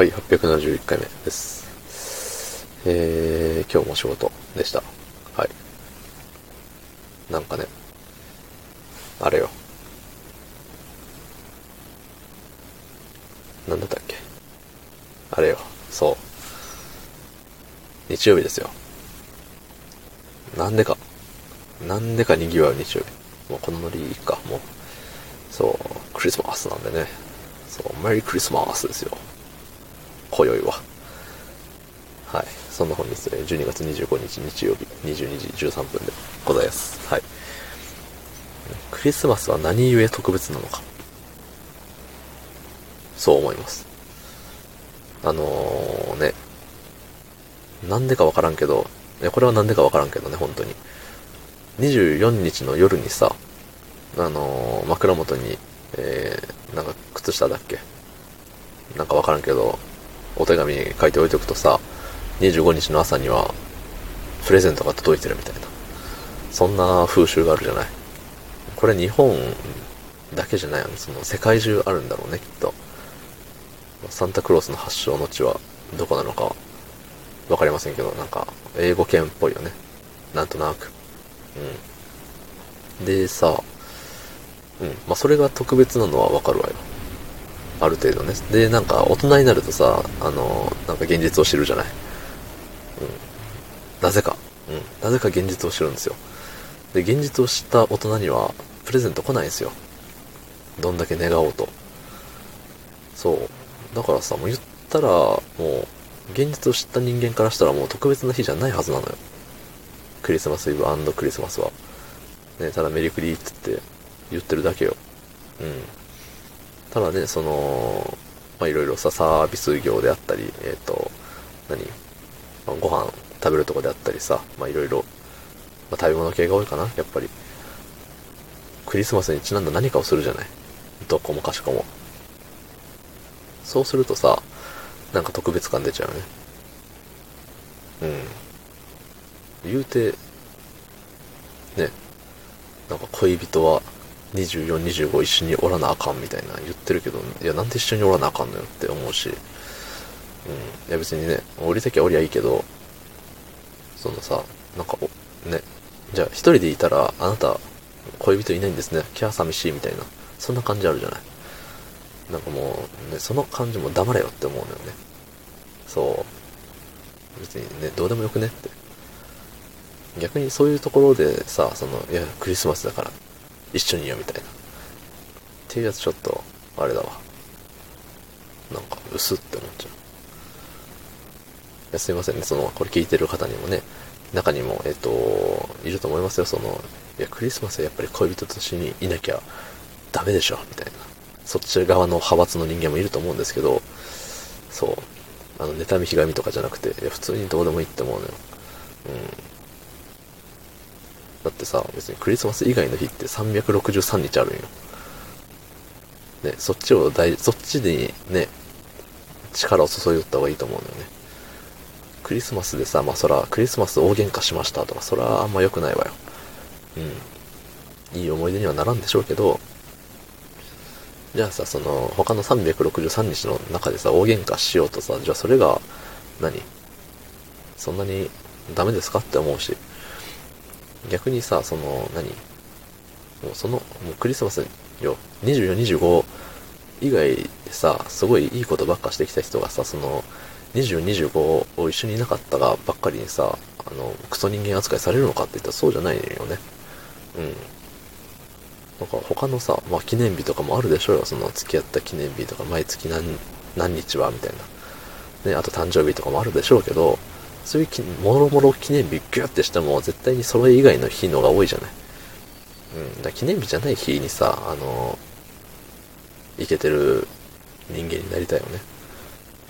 はい、871回目です。えー、今日も仕事でした。はい。なんかね、あれよ。なんだったっけ？あれよ、そう。日曜日ですよ。なんでか。なんでか賑わう日曜日。もうこのノリいいか、もう。そう、クリスマスなんでね。そう、メリークリスマスですよ。今宵は。はい。そんな本日、えー12月25日日曜日、22時13分でございます。はい。クリスマスは何故特別なのか。そう思います。あのー、ね、なんでかわからんけど、いや、これはなんでかわからんけどね、本当に。24日の夜にさ、あのー枕元に、えー、なんか靴下だっけなんかわからんけど、お手紙書いておいておくとさ、25日の朝には、プレゼントが届いてるみたいな。そんな風習があるじゃない。これ日本だけじゃないよね。その世界中あるんだろうね、きっと。サンタクロースの発祥の地はどこなのかわかりませんけど、なんか、英語圏っぽいよね。なんとなく。うん。でさ、うん。まあ、それが特別なのはわかるわよ。ある程度ね。で、なんか、大人になるとさ、あの、なんか現実を知るじゃない？うん。なぜか。うん。なぜか現実を知るんですよ。で、現実を知った大人には、プレゼント来ないんですよ。どんだけ願おうと。そう。だからさ、もう言ったら、もう、現実を知った人間からしたらもう特別な日じゃないはずなのよ。クリスマスイブクリスマスは。ね、ただメリクリって言って、言ってるだけよ。うん。ただね、その、まあ、いろいろさ、サービス業であったり、えっ、と、何、まあご飯食べるとこであったりさ、まあ、いろいろ、まあ、食べ物系が多いかな、やっぱり。クリスマスにちなんだ何かをするじゃない。どこもかしこも。そうするとさ、なんか特別感出ちゃうね。うん。言うて、ね、なんか恋人は24、25一緒におらなあかんみたいな言ってるけど、いや、なんで一緒におらなあかんのよって思うし、うん。いや別にね、降りたきゃ降りゃいいけど、そのさ、なんか、ね、じゃあ一人でいたら、あなた、恋人いないんですね。キャー寂しいみたいな。そんな感じあるじゃない。なんかもう、ね、その感じも黙れよって思うのよね。そう。別にね、どうでもよくねって。逆にそういうところでさ、その、いや、クリスマスだから、一緒にいよみたいな。っていうやつちょっと、あれだわ。なんか、薄って思っちゃう。いやすいませんね、その、これ聞いてる方にもね、中にも、えっと、いると思いますよ、その、いや、クリスマスはやっぱり恋人と一緒にいなきゃダメでしょ、みたいな。そっち側の派閥の人間もいると思うんですけど、そう。あの、妬みひがみとかじゃなくて、いや、普通にどうでもいいって思うのよ。うん。だってさ、別にクリスマス以外の日って363日あるんよ。ね、そっちを大、そっちにね、力を注いでった方がいいと思うんだよね。クリスマスでさ、まあそら、クリスマス大喧嘩しましたとか、そらあんま良くないわよ。うん。いい思い出にはならんでしょうけど、じゃあさ、その、他の363日の中でさ、大喧嘩しようとさ、じゃあそれが何、そんなにダメですか？って思うし、逆にさ、その、何？もうその、もうクリスマスよ、24、25以外でさ、すごいいいことばっかしてきた人がさ、その、20、25を一緒にいなかったがばっかりにさ、あの、クソ人間扱いされるのかって言ったらそうじゃないよね。うん。なんか他のさ、まあ記念日とかもあるでしょうよ。その付き合った記念日とか毎月何、何日はみたいな。ね、あと誕生日とかもあるでしょうけど、そういう、もろもろ記念日ギューってしても絶対にそれ以外の日のが多いじゃない。うん。だ記念日じゃない日にさ、あの、いけてる人間になりたいよね。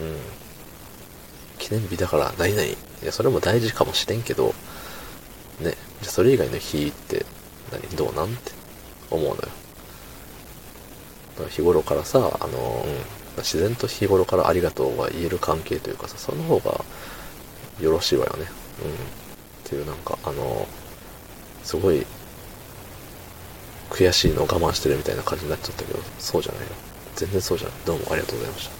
うん。記念日だから何々。いや、それも大事かもしれんけど、ね、じゃそれ以外の日って何、どうなん？って思うのよ。日頃からさ、あの、うん、自然と日頃からありがとうが言える関係というかさ、その方がよろしいわよね。うん。っていうなんか、あの、すごい、悔しいの我慢してるみたいな感じになっちゃったけど、そうじゃないよ。全然そうじゃない。どうもありがとうございました。